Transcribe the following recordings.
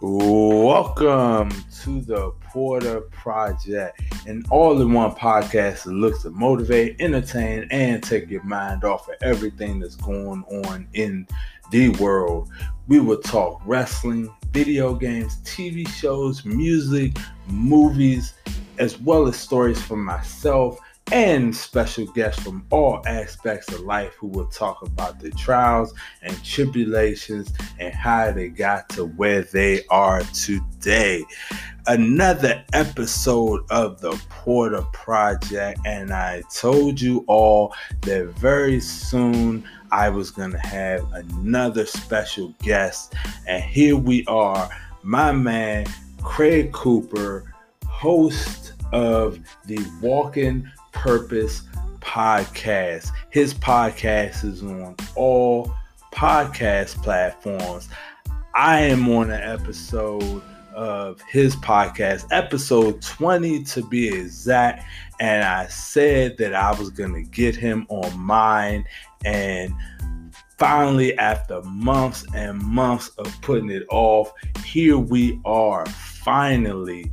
Welcome to the Porter Project, an all in one podcast that looks to motivate, entertain, and take your mind off of everything that's going on in the world. We will talk wrestling, video games, TV shows, music, movies, as well as stories from myself and special guests from all aspects of life who will talk about the trials and tribulations and how they got to where they are today. Another episode of the Porter Project, and I told you all that very soon I was going to have another special guest, and here we are, my man Craig Cooper, host of the Walking Purpose Podcast. His podcast is on all podcast platforms. I am on an episode of his podcast, episode 20 to be exact. And I said that I was going to get him on mine. And finally, after months and months of putting it off, here we are finally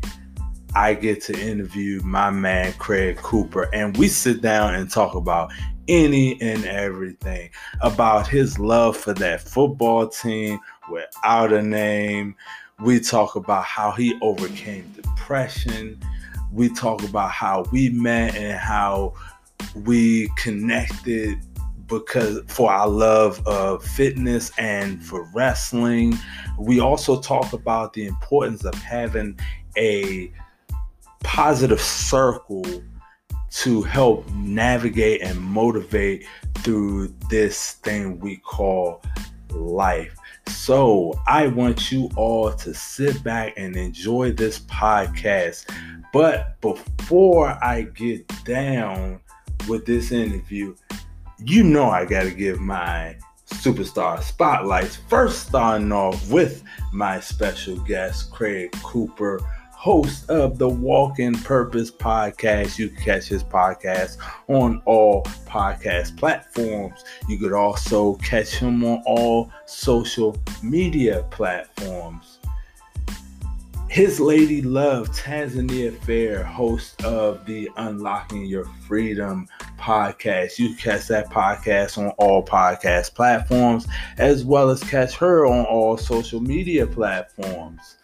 I get to interview my man Craig Cooper, and we sit down and talk about any and everything about his love for that football team without a name. We talk about how he overcame depression. We talk about how we met and how we connected because for our love of fitness and for wrestling. We also talk about the importance of having a positive circle to help navigate and motivate through this thing we call life. So, I want you all to sit back and enjoy this podcast. But before I get down with this interview, you know I got to give my superstar spotlights. First, starting off with my special guest, Craig Cooper host of the Walking Purpose podcast. You can catch his podcast on all podcast platforms. You could also catch him on all social media platforms. His Lady Love, Tanzania Fair, host of the Unlocking Your Freedom podcast. You catch that podcast on all podcast platforms, as well as catch her on all social media platforms.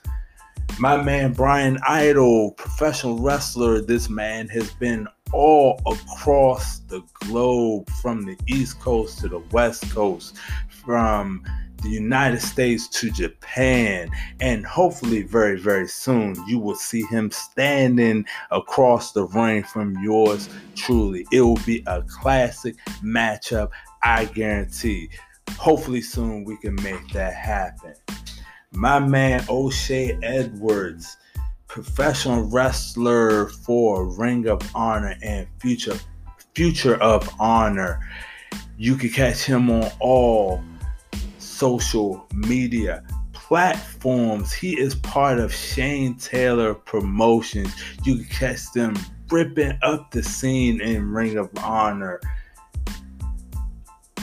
My man Brian Idol, professional wrestler, this man has been all across the globe from the East Coast to the West Coast, from the United States to Japan, and hopefully, very, very soon, you will see him standing across the ring from yours truly. It will be a classic matchup, I guarantee. Hopefully, soon we can make that happen my man O'Shay Edwards, professional wrestler for Ring of Honor and Future Future of Honor. You can catch him on all social media platforms. He is part of Shane Taylor Promotions. You can catch them ripping up the scene in Ring of Honor.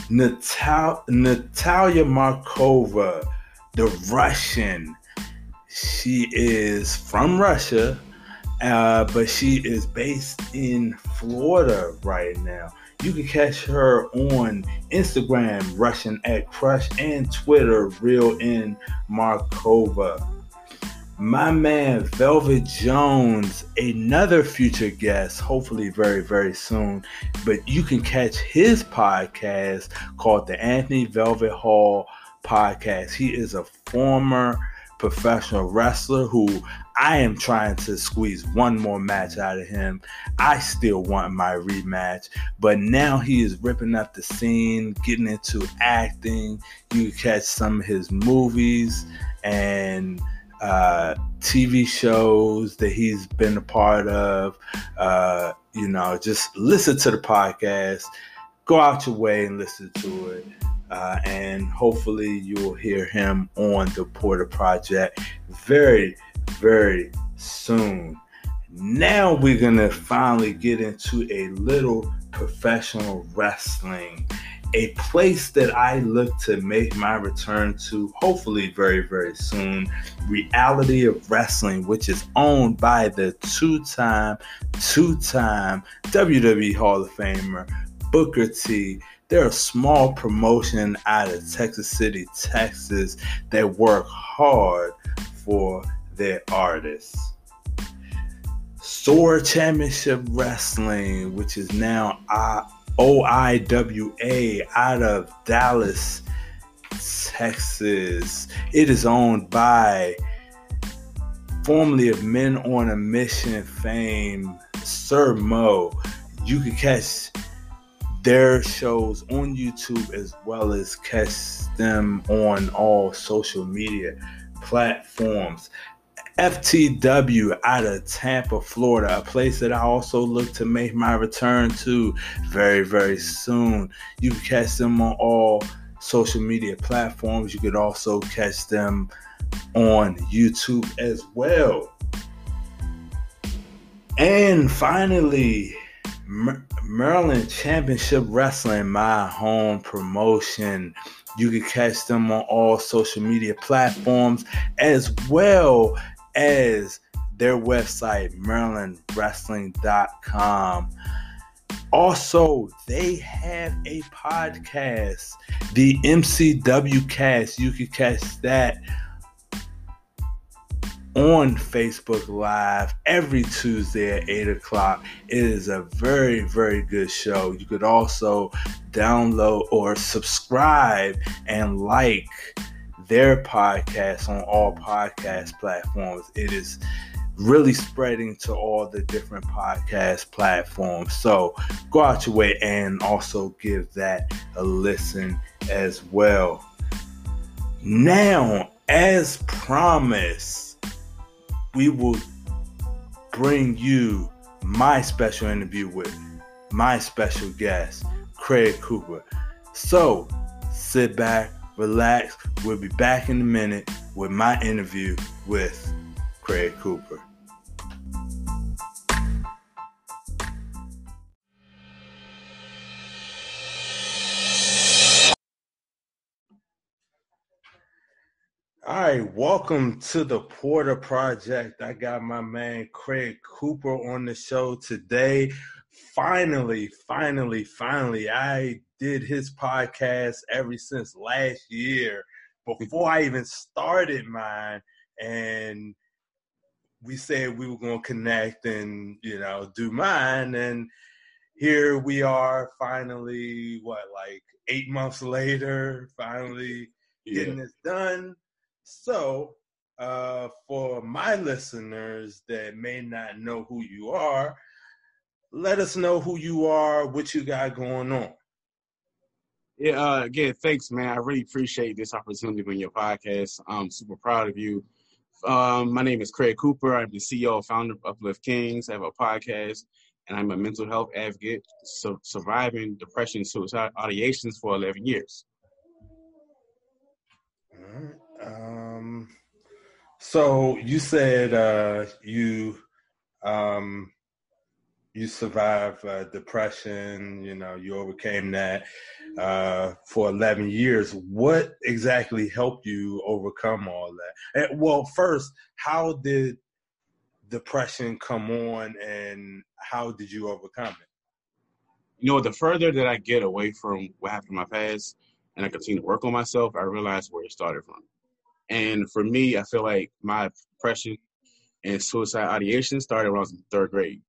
Natal- Natalia Markova the Russian. She is from Russia, uh, but she is based in Florida right now. You can catch her on Instagram, Russian at Crush, and Twitter, Real in Markova. My man Velvet Jones, another future guest, hopefully very, very soon. But you can catch his podcast called the Anthony Velvet Hall podcast. He is a former professional wrestler who I am trying to squeeze one more match out of him. I still want my rematch, but now he is ripping up the scene, getting into acting. You catch some of his movies and uh, TV shows that he's been a part of. Uh, you know, just listen to the podcast. Go out your way and listen to it. Uh, and hopefully you'll hear him on the Porter Project very, very soon. Now we're gonna finally get into a little professional wrestling. a place that I look to make my return to, hopefully very, very soon. Reality of Wrestling, which is owned by the two time, two time WWE Hall of Famer, Booker T. They're a small promotion out of Texas City, Texas that work hard for their artists. SOAR Championship Wrestling, which is now OIWA out of Dallas, Texas. It is owned by formerly of Men on a Mission fame, Sir Mo. You can catch their shows on YouTube as well as catch them on all social media platforms. FTW out of Tampa, Florida, a place that I also look to make my return to very, very soon. You can catch them on all social media platforms. You could also catch them on YouTube as well. And finally, Maryland Championship Wrestling, my home promotion. You can catch them on all social media platforms as well as their website, marylandwrestling.com. Also, they have a podcast, the MCW Cast. You can catch that on Facebook Live every Tuesday at 8 o'clock. It is a very, very good show. You could also download or subscribe and like their podcast on all podcast platforms. It is really spreading to all the different podcast platforms. So go out your way and also give that a listen as well. Now, as promised, we will bring you my special interview with my special guest, Craig Cooper. So sit back, relax. We'll be back in a minute with my interview with Craig Cooper. All right, welcome to the Porter Project. I got my man Craig Cooper on the show today. Finally, finally, finally, I did his podcast ever since last year before I even started mine. And we said we were going to connect and, you know, do mine. And here we are finally, what, like eight months later, finally yeah. getting this done. So, uh, for my listeners that may not know who you are, let us know who you are, what you got going on. Yeah, uh, again, thanks, man. I really appreciate this opportunity on your podcast. I'm super proud of you. Um, my name is Craig Cooper. I'm the CEO, founder of Uplift Kings. I have a podcast, and I'm a mental health advocate, so surviving depression, and suicide, ideations for 11 years. All right. Um, so you said uh, you um, you survived uh, depression. You know, you overcame that uh, for 11 years. What exactly helped you overcome all that? And, well, first, how did depression come on, and how did you overcome it? You know, the further that I get away from what happened in my past, and I continue to work on myself, I realize where it started from. And for me, I feel like my depression and suicide ideation started when I was in third grade,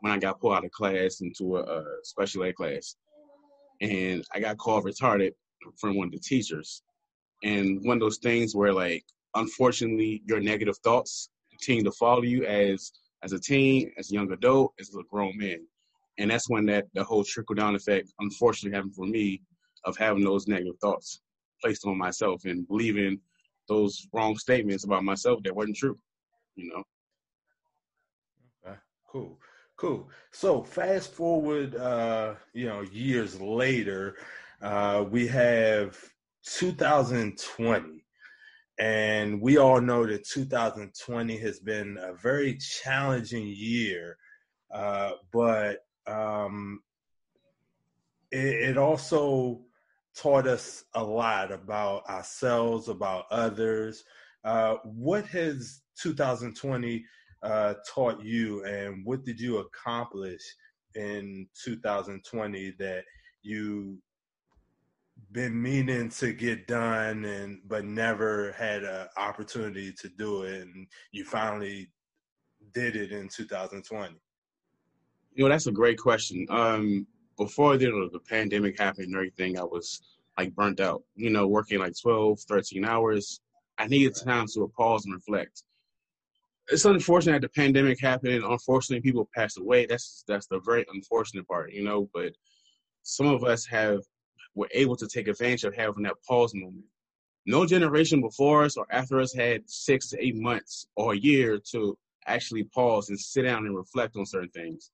when I got pulled out of class into a, a special ed class and I got called retarded from one of the teachers. And one of those things where like unfortunately your negative thoughts continue to follow you as as a teen, as a young adult, as a grown man. And that's when that the whole trickle down effect unfortunately happened for me of having those negative thoughts placed on myself and believing those wrong statements about myself that wasn't true, you know. Okay, cool. Cool. So fast forward, uh, you know, years later, uh, we have 2020, and we all know that 2020 has been a very challenging year, uh, but um, it, it also taught us a lot about ourselves, about others. Uh, what has 2020 uh, taught you, and what did you accomplish in 2020 that you been meaning to get done and but never had an opportunity to do it and you finally did it in 2020 you know that's a great question um before the, the pandemic happened and everything i was like burnt out you know working like 12 13 hours. I needed time to pause and reflect. It's unfortunate that the pandemic happened. Unfortunately people passed away. That's that's the very unfortunate part you know but some of us have were able to take advantage of having that pause moment. No generation before us or after us had six to eight months or a year to actually pause and sit down and reflect on certain things.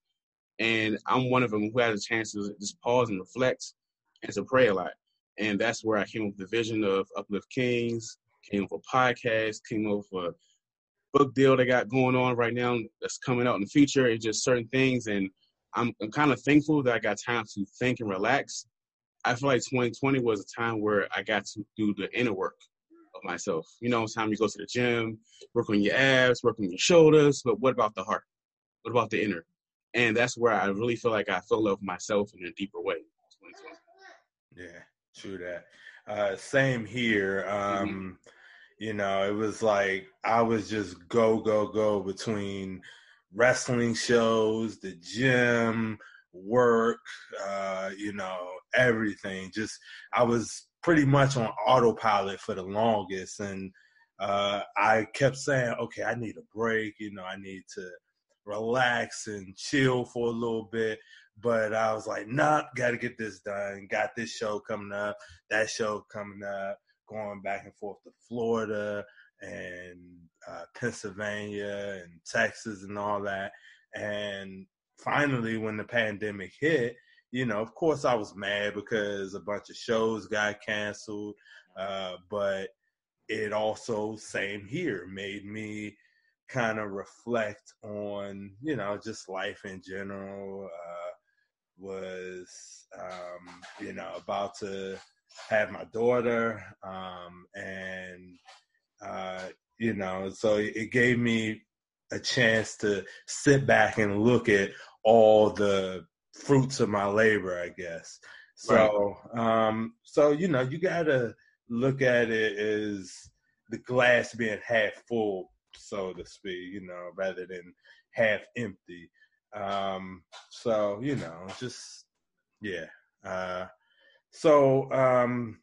And I'm one of them who had a chance to just pause and reflect and to pray a lot. And that's where I came up with the vision of Uplift Kings, came up with a podcast, came up with a book deal that got going on right now that's coming out in the future. and just certain things. And I'm, I'm kind of thankful that I got time to think and relax I feel like 2020 was a time where I got to do the inner work of myself. You know, it's time you go to the gym, work on your abs, work on your shoulders, but what about the heart? What about the inner? And that's where I really feel like I fell love myself in a deeper way. Yeah, true that. Uh, same here. Mm-hmm. Um, mm-hmm. You know, it was like I was just go, go, go between wrestling shows, the gym, work, uh, you know, everything. Just I was pretty much on autopilot for the longest, and uh, I kept saying, "Okay, I need a break. You know, I need to relax and chill for a little bit." But I was like, "Nah, got to get this done. Got this show coming up, that show coming up, going back and forth to Florida." and uh, Pennsylvania and Texas and all that. And finally, when the pandemic hit, you know, of course, I was mad because a bunch of shows got canceled, uh, but it also, same here, made me kind of reflect on, you know, just life in general. Uh, was, um, you know, about to have my daughter, um, and, uh, you know, so it gave me a chance to sit back and look at all the fruits of my labor, I guess. So, right. um, so you know, you gotta look at it as the glass being half full, so to speak, you know, rather than half empty. Um, so you know, just yeah. Uh, so um,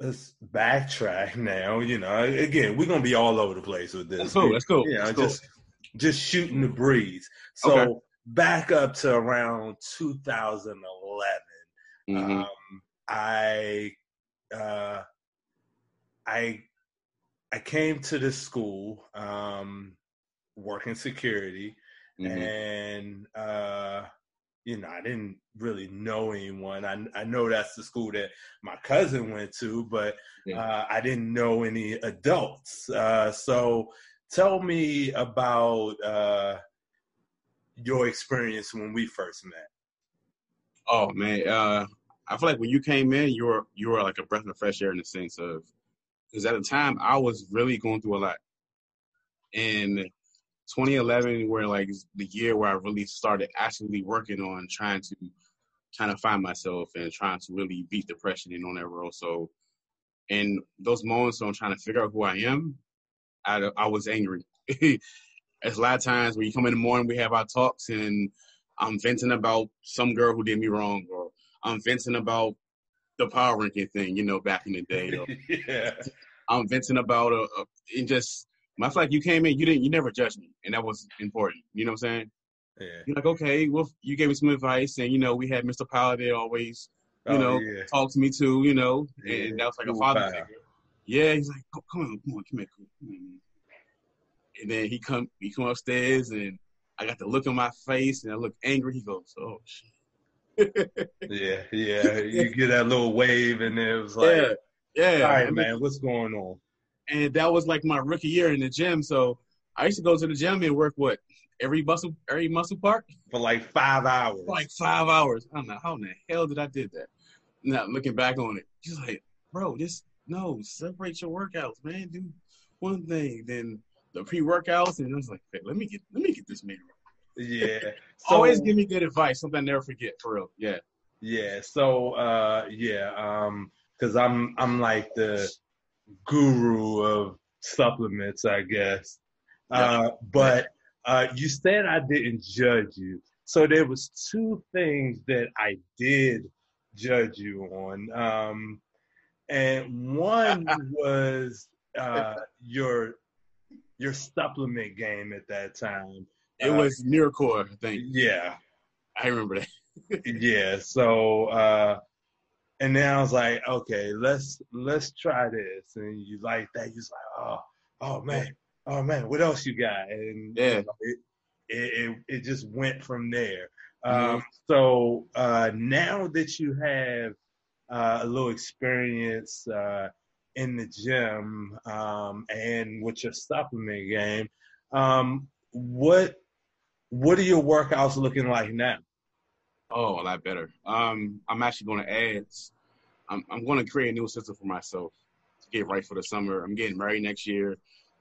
let's backtrack now. You know, again, we're gonna be all over the place with this. That's cool. That's cool. Yeah, you know, just cool. just shooting the breeze. So okay back up to around 2011, mm-hmm. um, I uh, I I came to this school um, working security, mm-hmm. and uh, you know I didn't really know anyone. I I know that's the school that my cousin went to, but yeah. uh, I didn't know any adults. Uh, so tell me about uh, your experience when we first met? Oh man, uh, I feel like when you came in, you were you were like a breath of fresh air in the sense of because at the time I was really going through a lot. In 2011, where like the year where I really started actively working on trying to trying to find myself and trying to really beat depression and on that road. So in those moments when I'm trying to figure out who I am, I, I was angry. It's a lot of times when you come in the morning, we have our talks, and I'm venting about some girl who did me wrong, or I'm venting about the power ranking thing, you know, back in the day. Yeah. I'm venting about a, a and just feel like you came in, you didn't, you never judged me, and that was important. You know what I'm saying? Yeah. You're like, okay, well, you gave me some advice, and you know, we had Mr. Power there always, you oh, know, yeah. talk to me too, you know, yeah. and that was like a father figure. Yeah, he's like, come on, come on, come here, come here. And then he come he come upstairs and I got the look on my face and I look angry. He goes, "Oh shit." Yeah, yeah. You get that little wave and it was like, yeah, yeah. All right, man, what's going on? And that was like my rookie year in the gym. So I used to go to the gym and work what every muscle every muscle part for like five hours. For like five hours. I don't know how in the hell did I did that. now looking back on it, he's like, bro, just no, separate your workouts, man. Do one thing, then the pre workouts, and I was like, hey, let me get let me get this man. Yeah. So, Always give me good advice, something I never forget for real. Yeah. Yeah. So uh yeah, um, because I'm I'm like the guru of supplements, I guess. Yeah. Uh, but uh, you said I didn't judge you. So there was two things that I did judge you on. Um, and one was uh, your your supplement game at that time. It uh, was Nuricor, I think. Yeah, I remember that. yeah. So, uh, and then I was like, okay, let's let's try this. And you like that? You're like, oh, oh man, oh man, what else you got? And yeah, it, it, it just went from there. Mm-hmm. Um, so uh, now that you have uh, a little experience uh, in the gym um, and with your supplement game, um, what what are your workouts looking like now? Oh, a lot better. Um, I'm actually going to add. I'm, I'm going to create a new system for myself to get right for the summer. I'm getting married next year.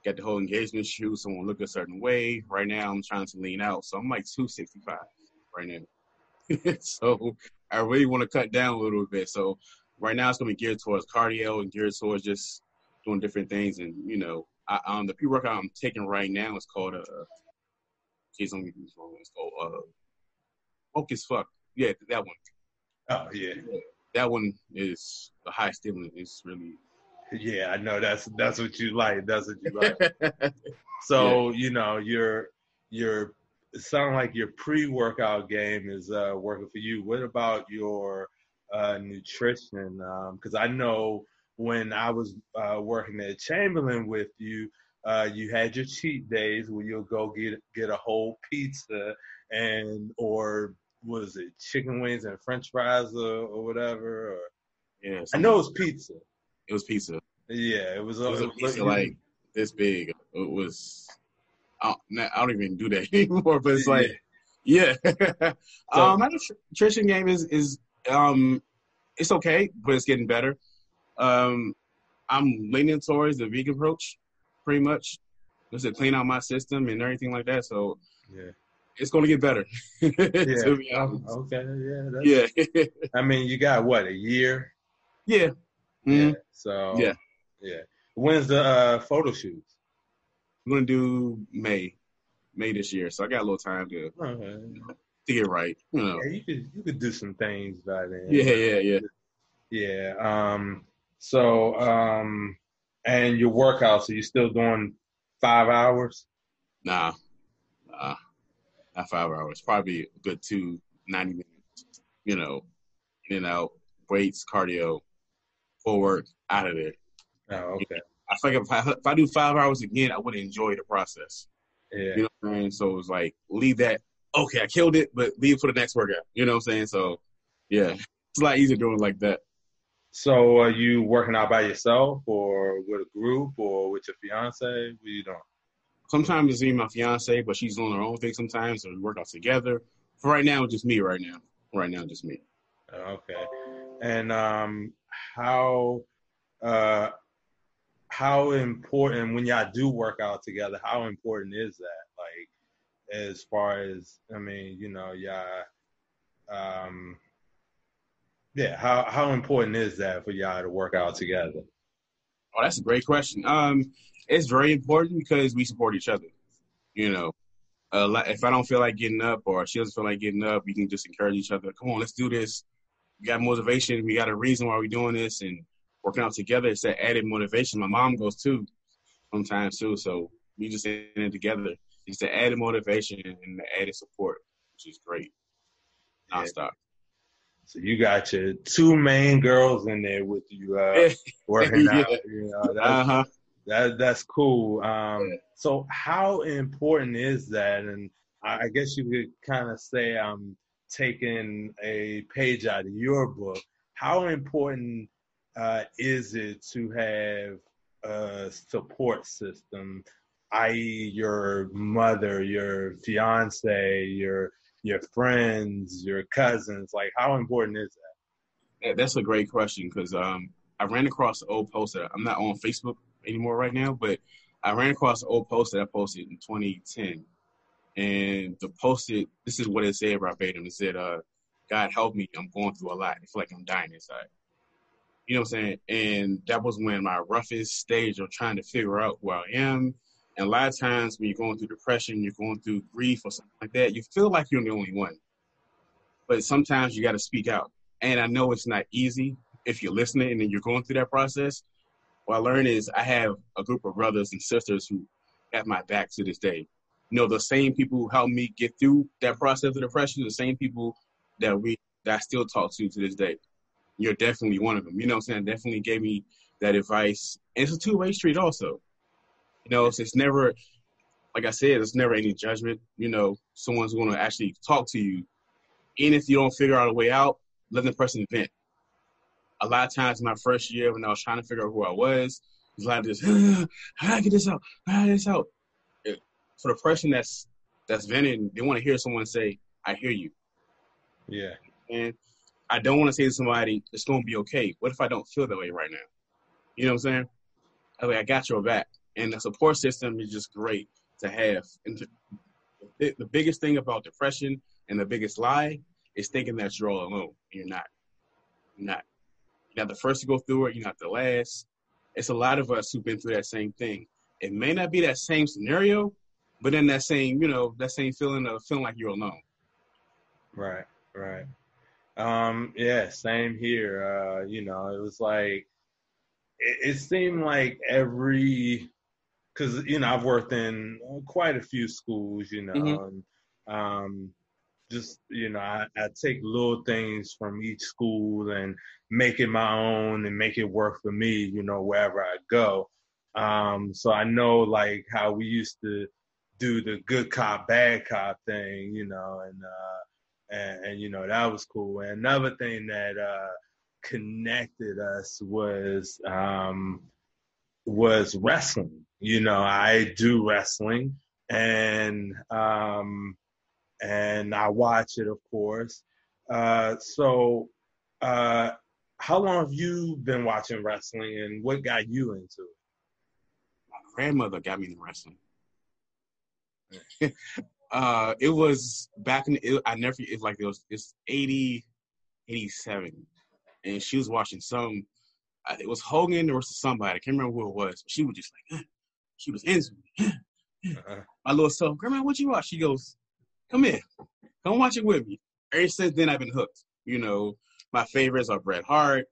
Got the whole engagement shoot. So I want to look a certain way. Right now, I'm trying to lean out. So I'm like 265 right now. so I really want to cut down a little bit. So right now it's going to be geared towards cardio and geared towards just doing different things. And you know, I, um, the pre workout I'm taking right now is called uh, let me get this wrong. It's called uh, Focus Fuck. Yeah, that one. Oh yeah. yeah. That one is the high stimulant. It's really. Yeah, I know that's that's what you like. That's what you like. so yeah. you know, you're you're it sounds like your pre-workout game is uh, working for you. What about your uh, nutrition? Because um, I know when I was uh, working at Chamberlain with you, uh, you had your cheat days where you'll go get get a whole pizza and or was it chicken wings and French fries or, or whatever? Or, yeah, I know it was pizza. It was pizza. Yeah, it was. It was a pizza like this big. It was I don't, I don't even do that anymore. But it's like, yeah. so, um, my nutrition game is is um, it's okay, but it's getting better. Um, I'm leaning towards the vegan approach, pretty much, just to clean out my system and everything like that. So, yeah. It's going to get better. yeah. okay. Yeah. yeah. I mean, you got what a year. Yeah. Mm-hmm. Yeah. So. Yeah. Yeah. When's the uh, photo shoot? I'm gonna do May, May this year. So I got a little time to okay. to get right. You know, yeah, you could you could do some things by then. Yeah, yeah, yeah, yeah. Um, so um, and your workouts? Are you still doing five hours? Nah, nah, not five hours. Probably a good two, 90 minutes. You know, in and out, weights, cardio, full work, out of there. Oh, okay. I feel like if I, if I do five hours again, I would enjoy the process. Yeah. You know what I'm mean? So it's like leave that. Okay, I killed it, but leave for the next workout. You know what I'm saying? So yeah, it's a lot easier doing like that. So are you working out by yourself, or with a group, or with your fiance? What are you doing? Sometimes it's me and my fiance, but she's doing her own thing sometimes, so we work out together. For right now, just me. Right now, right now, just me. Okay. And um, how uh, how important when y'all do work out together, how important is that? Like as far as I mean, you know, y'all um yeah, how how important is that for y'all to work out together? Oh, that's a great question. Um, it's very important because we support each other. You know, uh, if I don't feel like getting up or she doesn't feel like getting up, we can just encourage each other. Come on, let's do this. We got motivation. We got a reason why we're doing this, and working out together, it's that added motivation. My mom goes too sometimes too. So we just in it together. It's the added motivation and the added support, which is great. Nonstop. So you got your two main girls in there with you uh, working yeah. out. You know, that's, uh-huh. that, that's cool. Um, yeah. So how important is that? And I guess you could kind of say I'm taking a page out of your book. How important uh, is it to have a support system, i.e., your mother, your fiance, your your friends, your cousins? Like, how important is that? That's a great question because um, I ran across the old post that I'm not on Facebook anymore right now, but I ran across the old post that I posted in 2010. And the posted, this is what it said verbatim. It said, uh, God help me, I'm going through a lot. I feel like I'm dying inside. You know what I'm saying? And that was when my roughest stage of trying to figure out who I am. And a lot of times when you're going through depression, you're going through grief or something like that, you feel like you're the only one. But sometimes you got to speak out. And I know it's not easy if you're listening and then you're going through that process. What I learned is I have a group of brothers and sisters who have my back to this day. You know, the same people who helped me get through that process of depression, the same people that we that I still talk to to this day. You're definitely one of them. You know what I'm saying? Definitely gave me that advice. And it's a two way street also. You know, so it's never like I said, it's never any judgment. You know, someone's gonna actually talk to you. And if you don't figure out a way out, let the person vent. A lot of times in my first year when I was trying to figure out who I was, it's like this, how do I get this out? How do I get this out? For the person that's that's venting, they want to hear someone say, I hear you. Yeah. And I don't want to say to somebody, it's going to be okay. What if I don't feel that way right now? You know what I'm saying? I mean, I got your back. And the support system is just great to have. And the, biggest thing about depression and the biggest lie is thinking that you're all alone. You're not. You're not. You're not the first to go through it. You're not the last. It's a lot of us who've been through that same thing. It may not be that same scenario, but then that same, you know, that same feeling of feeling like you're alone. Right. Right. Um, yeah, same here. Uh, you know, it was like it, it seemed like every because you know I've worked in quite a few schools, you know, mm-hmm. and um, just you know I, I take little things from each school and make it my own and make it work for me, you know, wherever I go. Um, so I know like how we used to do the good cop bad cop thing, you know, and uh, and, and you know that was cool. And another thing that uh, connected us was um, was wrestling. You know, I do wrestling, and um, and I watch it, of course. Uh, so, uh, how long have you been watching wrestling, and what got you into it? My grandmother got me into wrestling. uh, it was back in. It, I never. It's like it was. It's 80, 87, and she was watching some. It was Hogan or somebody. I can't remember who it was. She was just like, she was into me. uh-huh. My little self, Grandma, what you watch? She goes, Come here, come watch it with me. Ever since then, I've been hooked. You know, my favorites are Bret Hart,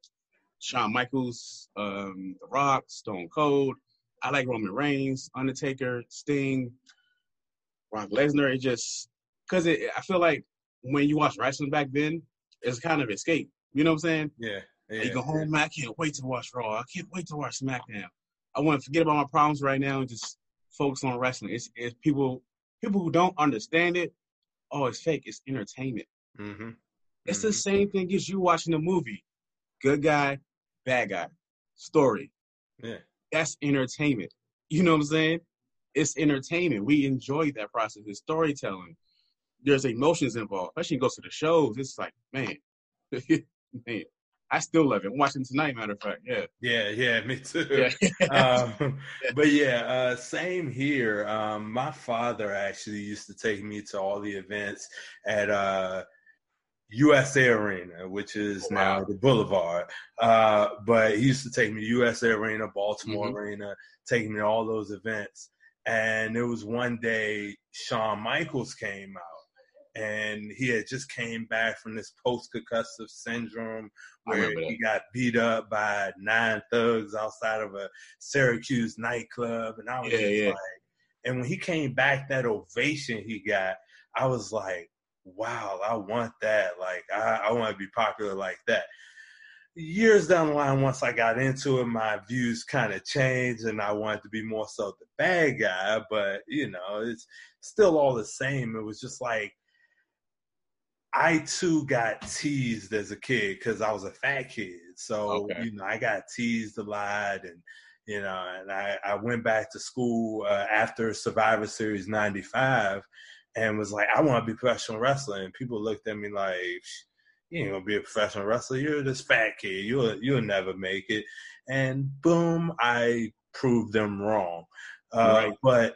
Shawn Michaels, um, The Rock, Stone Cold. I like Roman Reigns, Undertaker, Sting, Brock Lesnar. It just because it, I feel like when you watch wrestling back then, it's kind of escape. You know what I'm saying? Yeah. yeah you go home, yeah. I can't wait to watch Raw. I can't wait to watch SmackDown. I want to forget about my problems right now and just focus on wrestling. It's, it's people people who don't understand it. Oh, it's fake. It's entertainment. Mm-hmm. It's mm-hmm. the same thing as you watching a movie. Good guy, bad guy, story. Yeah. That's entertainment. You know what I'm saying? it's entertainment. We enjoy that process. It's storytelling. There's emotions involved. Especially goes to the shows. It's like, man, man, I still love it. I'm watching tonight, matter of fact. Yeah. Yeah, yeah, me too. Yeah. um, but yeah, uh, same here. Um, my father actually used to take me to all the events at uh, USAir Arena, which is oh, wow. now the Boulevard. Uh, but he used to take me to USAir Arena, Baltimore mm-hmm. Arena, taking me to all those events. And there was one day Shawn Michaels came out and he had just came back from this post concussive syndrome where he got beat up by nine thugs outside of a Syracuse nightclub. And I was yeah, yeah. like, and when he came back, that ovation he got, I was like, wow, I want that. Like, I, I want to be popular like that years down the line, once I got into it, my views kind of changed, and I wanted to be more so the bad guy. But you know, it's still all the same. It was just like I too got teased as a kid because I was a fat kid. So okay. you know, I got teased a lot, and you know, and I I went back to school uh, after Survivor Series '95, and was like, I want to be professional wrestler. And people looked at me like you ain't gonna be a professional wrestler. You're this fat kid. You'll you'll never make it. And boom, I proved them wrong. Uh, right. But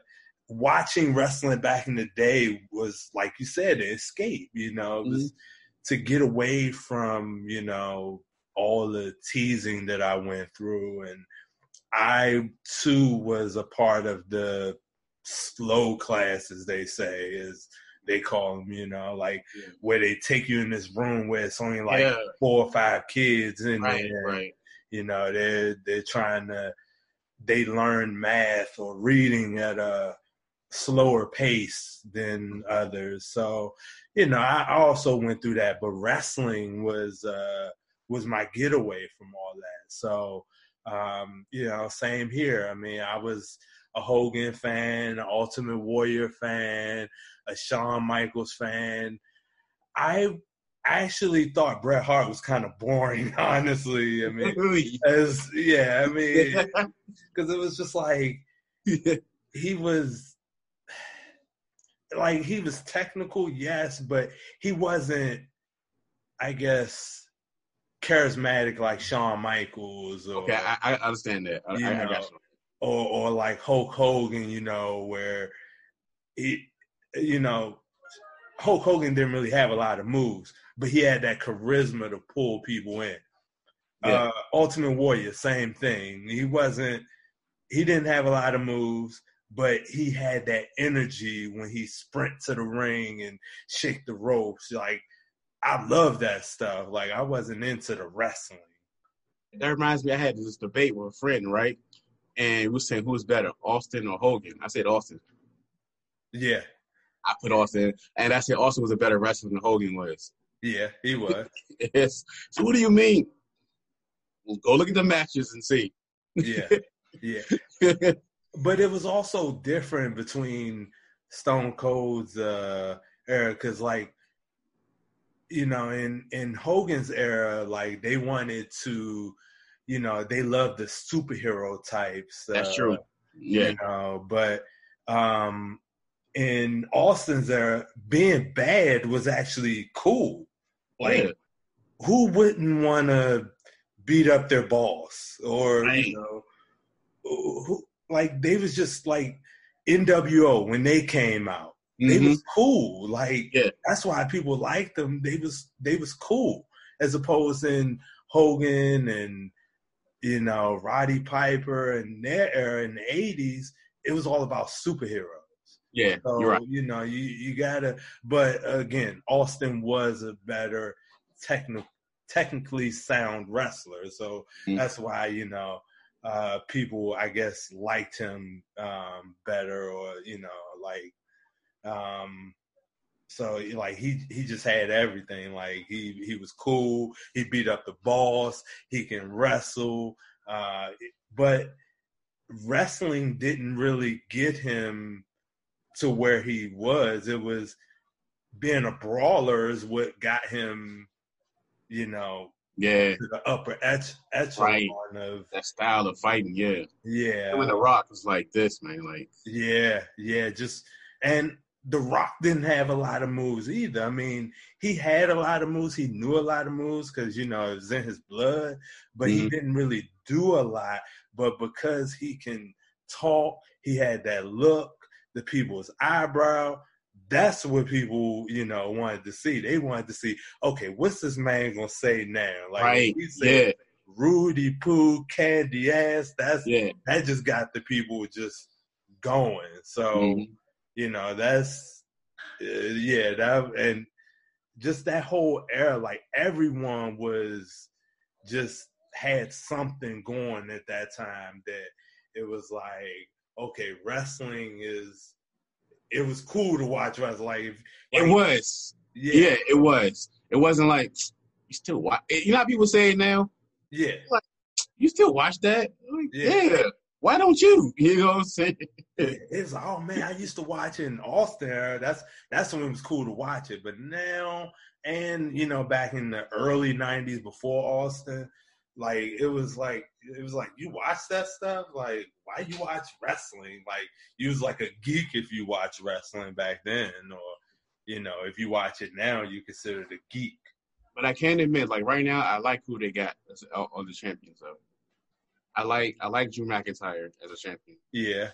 watching wrestling back in the day was, like you said, an escape. You know, mm-hmm. to get away from you know all the teasing that I went through, and I too was a part of the slow classes. They say is they call them, you know, like yeah. where they take you in this room where it's only like yeah. four or five kids in right, there. Right. You know, they're they're trying to they learn math or reading at a slower pace than others. So, you know, I also went through that, but wrestling was uh was my getaway from all that. So, um, you know, same here. I mean, I was a Hogan fan, an Ultimate Warrior fan, a Shawn Michaels fan. I actually thought Bret Hart was kind of boring, honestly. I mean, as yeah, I mean, because it was just like he was like he was technical, yes, but he wasn't, I guess, charismatic like Shawn Michaels. Or, okay, I, I understand that. I, I, you. Or, or like Hulk Hogan, you know, where he you know, Hulk Hogan didn't really have a lot of moves, but he had that charisma to pull people in. Yeah. Uh, Ultimate Warrior, same thing. He wasn't, he didn't have a lot of moves, but he had that energy when he sprint to the ring and shake the ropes. Like, I love that stuff. Like, I wasn't into the wrestling. That reminds me, I had this debate with a friend, right? And we were saying who's better, Austin or Hogan. I said Austin. Yeah, I put Austin, and I said Austin was a better wrestler than Hogan was. Yeah, he was. yes. So what do you mean? Well, go look at the matches and see. yeah, yeah. but it was also different between Stone Cold's uh, era because, like, you know, in in Hogan's era, like they wanted to, you know, they loved the superhero types. That's uh, true. Yeah. You know, but um in Austin's era, being bad was actually cool. Like, yeah. who wouldn't want to beat up their boss or right. you know, who, like they was just like NWO when they came out. Mm-hmm. They was cool. Like yeah. that's why people liked them. They was they was cool as opposed in Hogan and you know Roddy Piper and their era in the eighties. It was all about superheroes. Yeah, so, right. You know, you you gotta. But again, Austin was a better technical, technically sound wrestler, so mm-hmm. that's why you know uh, people, I guess, liked him um, better, or you know, like. Um, so like he he just had everything. Like he he was cool. He beat up the boss. He can wrestle. Uh, but wrestling didn't really get him to where he was. It was being a brawler is what got him, you know, yeah, the upper etch, echelon right. of that style of fighting. Yeah, yeah. when The Rock was like this, man, like yeah, yeah, just and the Rock didn't have a lot of moves either. I mean, he had a lot of moves. He knew a lot of moves because you know it was in his blood, but mm-hmm. he didn't really do a lot. But because he can talk, he had that look the people's eyebrow. That's what people, you know, wanted to see. They wanted to see, okay, what's this man gonna say now? Like right. he said, yeah. Roody Poo, candy ass. That's yeah. that just got the people just going. So, mm-hmm. you know, that's uh, yeah, that and just that whole era, like everyone was just had something going at that time that it was like okay, wrestling is it was cool to watch wrestling. Like, if, like it was, yeah. yeah. it was. It wasn't like you still watch. Eh, you know how people say it now. Yeah, like, you still watch that? Like, yeah. yeah. Why don't you? You know what I'm saying? It's like, oh man, I used to watch it in Austin. That's that's when it was cool to watch it. But now, and you know, back in the early '90s before Austin, like it was like it was like you watch that stuff. Like why you watch wrestling? Like you was like a geek if you watch wrestling back then, or you know if you watch it now, you consider it a geek. But I can admit, like right now, I like who they got as on the champions. I like I like Drew McIntyre as a champion. Yeah,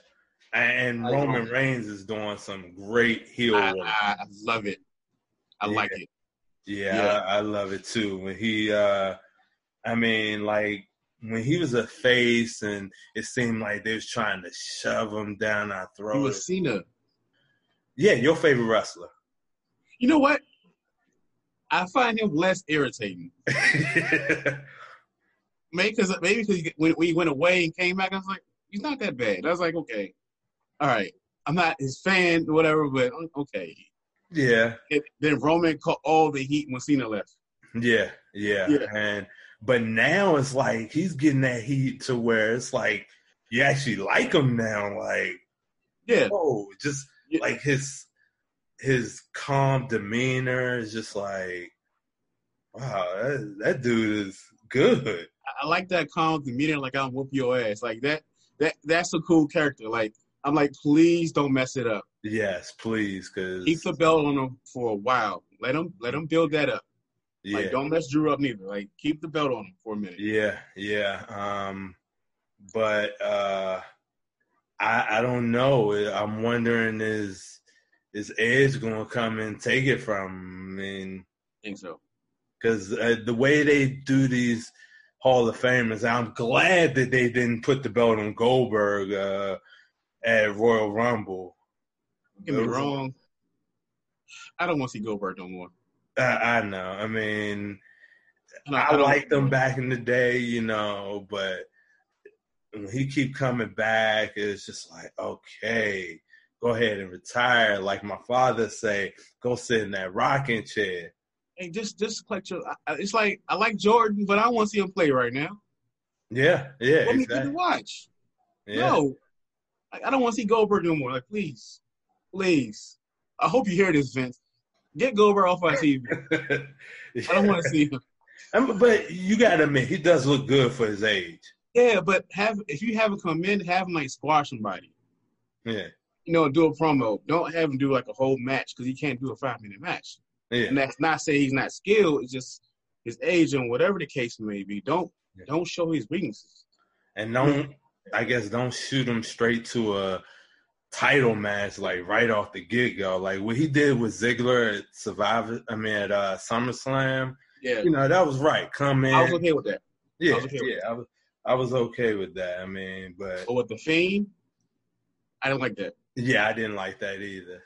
and Roman Reigns is doing some great heel I, work. I, I love it. I Yeah. like it. Yeah, Yeah. I, I love it too. When he, uh I mean, like when he was a face, and it seemed like they was trying to shove him down our He throat. was Cena. yeah, your favorite wrestler. You know what? I find him less irritating. Maybe because maybe because when, when he went away and came back, I was like, he's not that bad. I was like, okay, all right. I'm not his fan, or whatever, but um, okay. yeah, And then Roman caught all the heat when Cena left. yeah, yeah, Yeah. and but now it's like he's getting that heat to where it's like you actually like him now. Like, Yeah, oh, just Yeah. like his his calm demeanor is just like, wow, that, that dude is good. I, like that calm demeanor, like I'm whoop your ass, like that. That that's a cool character. Like I'm like, please don't mess it up. Yes, please, because Keep the belt on him for a while. Let him let him build that up. Yeah, Like don't mess Drew up neither. Like keep the belt on him for a minute. yeah, yeah. Um, but uh, I I don't know. I'm wondering is is Edge gonna come and take it from? him? I mean, I think so. because uh, the way they do these Hall of Famers, I'm glad that they didn't put the belt on Goldberg uh, at Royal Rumble. Get me wrong. I don't want to see Goldberg no more. I, I know. I mean, No, I, don't- liked him back in the day, you know, but when he keep coming back, it's just like, okay, go ahead and retire. Like my father say, go sit in that rocking chair. Hey, just just collect your. I- I- It's like I like Jordan, but I want to see him play right now. Yeah, yeah, Let me exactly. watch. Yeah. No, I, I don't want to see Goldberg no more. Like, please, please. I hope you hear this, Vince. Get Goldberg off our TV. I don't want to see him. Um, But you got to admit, he does look good for his age. Yeah, but have if you have him come in, have him like squash somebody. Yeah, You know, do a promo. Don't have him do like a whole match because he can't do a five minute match. yeah, And that's not say he's not skilled. It's just his age and whatever the case may be. Don't Yeah. don't show his weaknesses. and don't I guess don't shoot him straight to a title match like right off the get go. Like what he did with Ziggler at Survivor, I mean at uh, SummerSlam. Yeah, You know that was right. Come in, I was okay with that. yeah, I was okay with yeah. I was, I was okay with that. I mean, but But with the Fiend, I didn't like that. yeah, I didn't like that either.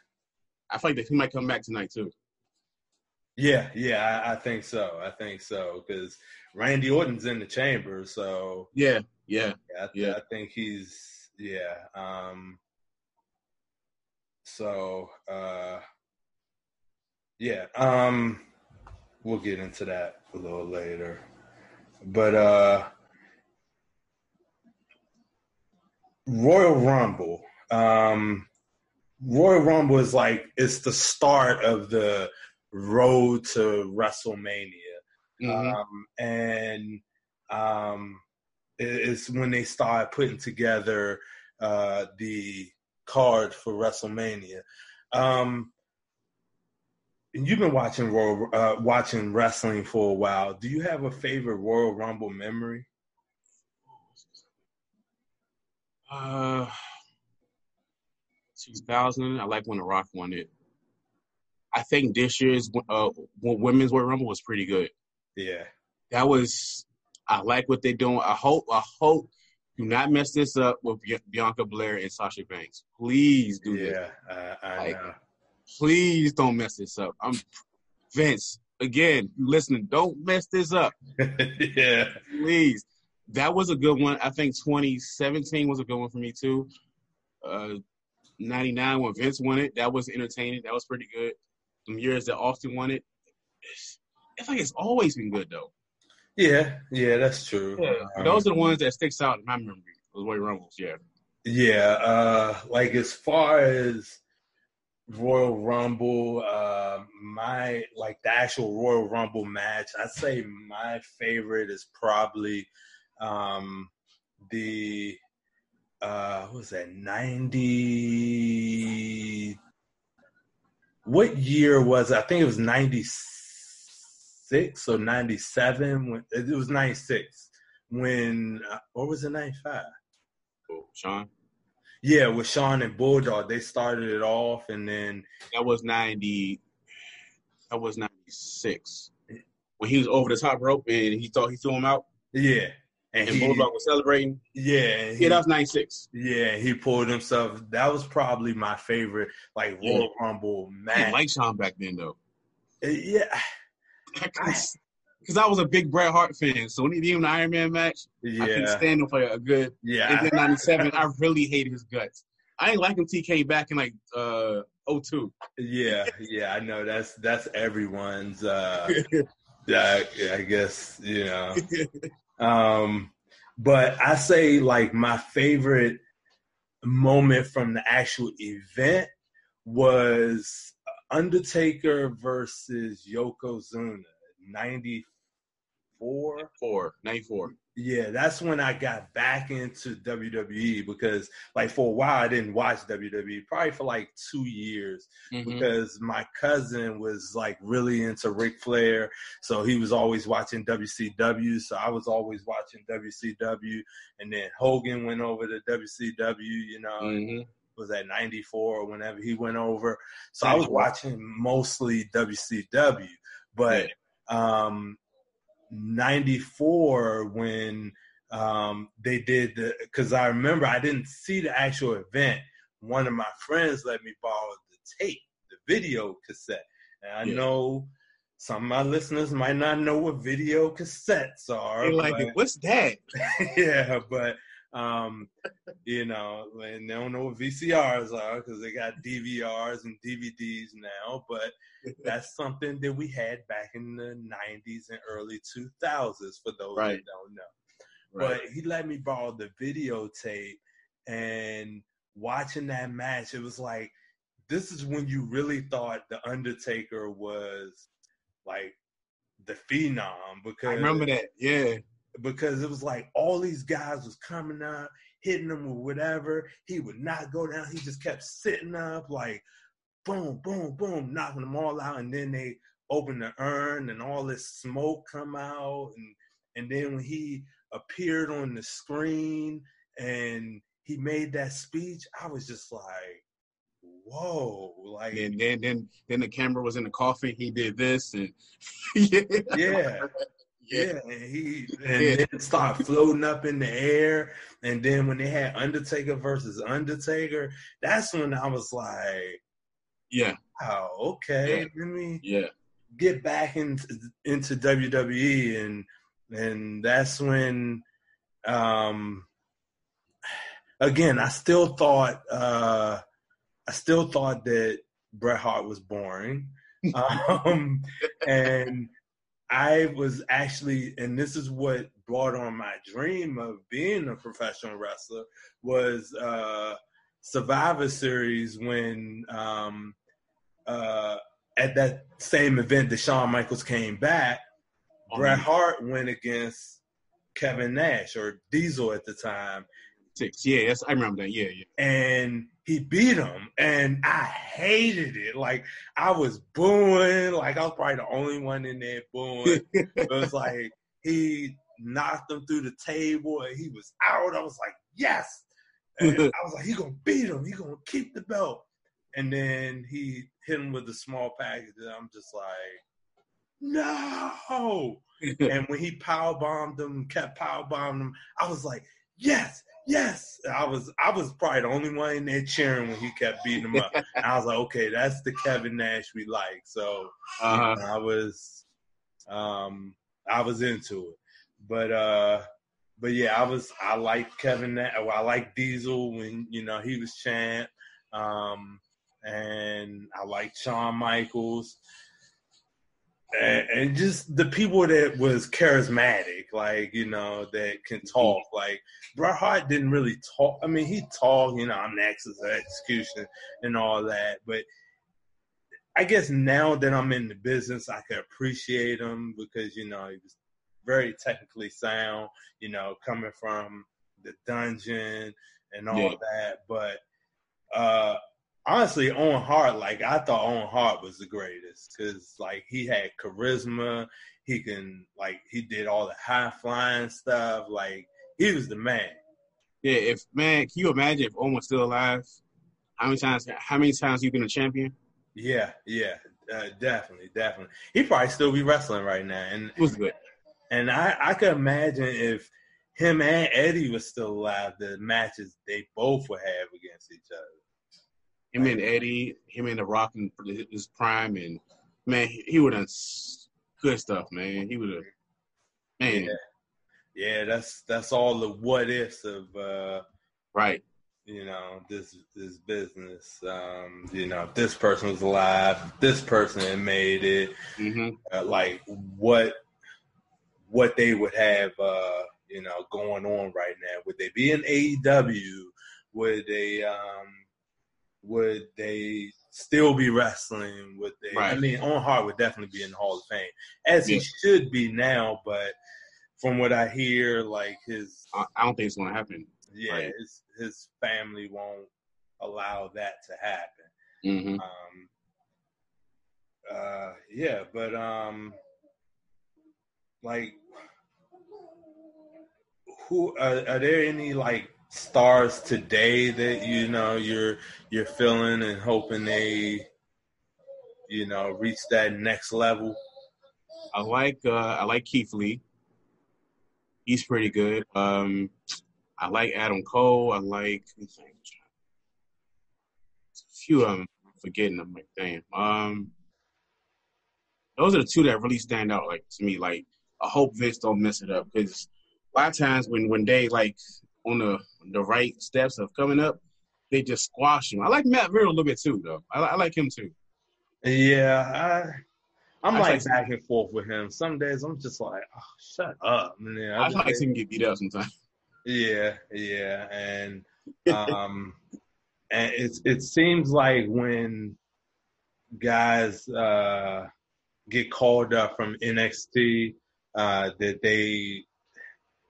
I feel like that he might come back tonight too. Yeah, yeah, I, I think so. I think so because Randy Orton's in the chamber, so Yeah, yeah. Yeah, I, Yeah. I think he's yeah. Um so uh yeah, um we'll get into that a little later. But uh Royal Rumble. Um Royal Rumble is like it's the start of the road to WrestleMania Mhm. um, and um, it's when they start putting together uh, the card for WrestleMania. Um, and you've been watching Royal, uh, watching wrestling for a while. Do you have a favorite Royal Rumble memory? Uh, 2000. I like when The Rock won it. I think this year's uh women's Royal Rumble was pretty good. Yeah, That was. I like what they're doing. I hope. I hope. Do not mess this up with Bianca Belair and Sasha Banks. Please do this. yeah, uh, I Like- know. Please don't mess this up. I'm Vince. Again, you listening? Don't mess this up. yeah, please. That was a good one. I think 2017 was a good one for me too. Uh, 99 when Vince won it, that was entertaining. That was pretty good. Some years that Austin won it, it's, it's like it's always been good though. Yeah, yeah. That's true. Um, those are the ones that sticks out in my memory. Those Royal Rumbles, yeah. Yeah, uh, like as far as Royal Rumble, uh, my like the actual Royal Rumble match, I'd say my favorite is probably um, the uh, what was that ninety? What year was it? I think it was ninety 96 or 97 when it was 96 when uh, or was it 95 Oh, Shawn, yeah with shawn and bulldog they started it off and then that was ninety. That was ninety six when he was over the top rope and he thought he threw him out, yeah and, and he, Bulldog was celebrating. yeah he, Yeah, that was ninety six. yeah he pulled himself that was probably my favorite like Yeah. Royal Rumble I didn't like Shawn back then though, yeah because I was a big Bret Hart fan. So when he did an Iron Man match, I couldn't stand him for a good. yeah And then ninety seven, I really hated his guts. I ain't like him. TK back in like uh 02. Yeah, yeah, I know that's that's everyone's uh I, I guess, you know. Um but I say like my favorite moment from the actual event was Undertaker versus Yokozuna 94 Four, 94. yeah, that's when I got back into WWE because, like, for a while I didn't watch WWE, probably for like two years, Mhm. because my cousin was like really into Ric Flair, so he was always watching WCW. So I was always watching WCW, and then Hogan went over to WCW. You know, Mhm. Was at 94 or whenever he went over. So I was watching mostly WCW, but um 94 when um they did the cuz I remember I didn't see the actual event. One of my friends let me borrow the tape, the video cassette. And I Yeah. know some of my listeners might not know what video cassettes are. They like, what's that? yeah, but um, you know, and they don't know what VCRs are because they got DVRs and DVDs now. But that's something that we had back in the '90s and early 2000s. For those Right. that don't know, Right. but he let me borrow the videotape and watching that match, it was like this is when you really thought the Undertaker was like the phenom because I remember that. Yeah. Because it was like all these guys was coming up, hitting him with whatever. He would not go down. He just kept sitting up, like boom, boom, boom, knocking them all out. And then they opened the urn, and all this smoke come out. And and then when he appeared on the screen and he made that speech, I was just like, whoa, like And then then then the camera was in the coffin. He did this and yeah. yeah. Yeah. And he and Yeah. then start floating up in the air. And then when they had Undertaker versus Undertaker, that's when I was like, Yeah. "Oh, okay, Yeah. let me Yeah. get back into into WWE." And and that's when, um, again, I still thought uh, I still thought that Bret Hart was boring, um, and I was actually, and this is what brought on my dream of being a professional wrestler was uh, Survivor Series when um, uh, at that same event that Shawn Michaels came back, Bret Um, Hart went against Kevin Nash or Diesel at the time, Six. Yeah, that's, I remember that. Yeah, yeah. and he beat him and I hated it. Like I was booing, like I was probably the only one in there booing. it was like he knocked him through the table and he was out. I was like, yes. And I was like, he gonna beat him. He gonna keep the belt. And then he hit him with a small package. And I'm just like, no. and when he power bombed him, kept power bombing him, I was like, yes, yes. I was I was probably the only one in there cheering when he kept beating him up. And I was like, okay, that's the Kevin Nash we like. So Uh-huh. I was um I was into it. But uh but yeah, I was I like Kevin Nash I like Diesel when you know he was champ. Um and I like Shawn Michaels. And, and just the people that was charismatic, like you know, that can talk. Like Bret Hart didn't really talk. I mean, he talked. You know, I'm next is execution and all that. But I guess now that I'm in the business, I can appreciate him because you know he was very technically sound. You know, coming from the dungeon and all Yeah. that. But uh honestly, Owen Hart, like I thought Owen Hart was the greatest because like he had charisma. He can like he did all the high flying stuff. Like he was the man. Yeah, if man, can you imagine if Owen was still alive? How many times? How many times you been a champion? Yeah, yeah, uh, definitely, definitely. He probably still be wrestling right now, and It was good. and I I could imagine if him and Eddie was still alive, the matches they both would have against each other. Him and Eddie, him and The Rock in his prime, and man, he, would have good stuff, man. He would have, man, Yeah. Yeah, that's that's all the what ifs of uh, right? you know this this business. Um, you know, if this person was alive, this person had made it. hmm Uh, like what what they would have, uh, you know, going on right now. Would they be in AEW? Would they um, would they still be wrestling? Would they? I mean, Owen Hart would definitely be in the Hall of Fame, as he should be now. But from what I hear, like his I, I don't think it's gonna happen. yeah, Right. his his family won't allow that to happen. hmm Um, uh, yeah, but um, like, who are, are there any like stars today that you know you're you're feeling and hoping they, you know, reach that next level? I like uh, I like Keith Lee. He's pretty good. Um, I like Adam Cole. I like a few of them. I'm forgetting them. Like damn. Um, those are the two that really stand out. Like to me, like I hope Vince don't mess it up because a lot of times when when they like on the the right steps of coming up, they just squash him. I like Matt Riddle a little bit too, though. I, I like him too. Yeah, I, I'm I like like- back and forth with him. Some days I'm just like, oh, shut up, man. I like seeing him get beat up sometimes. Yeah, yeah, and um, and it's it seems like when guys uh get called up from NXT, uh, that they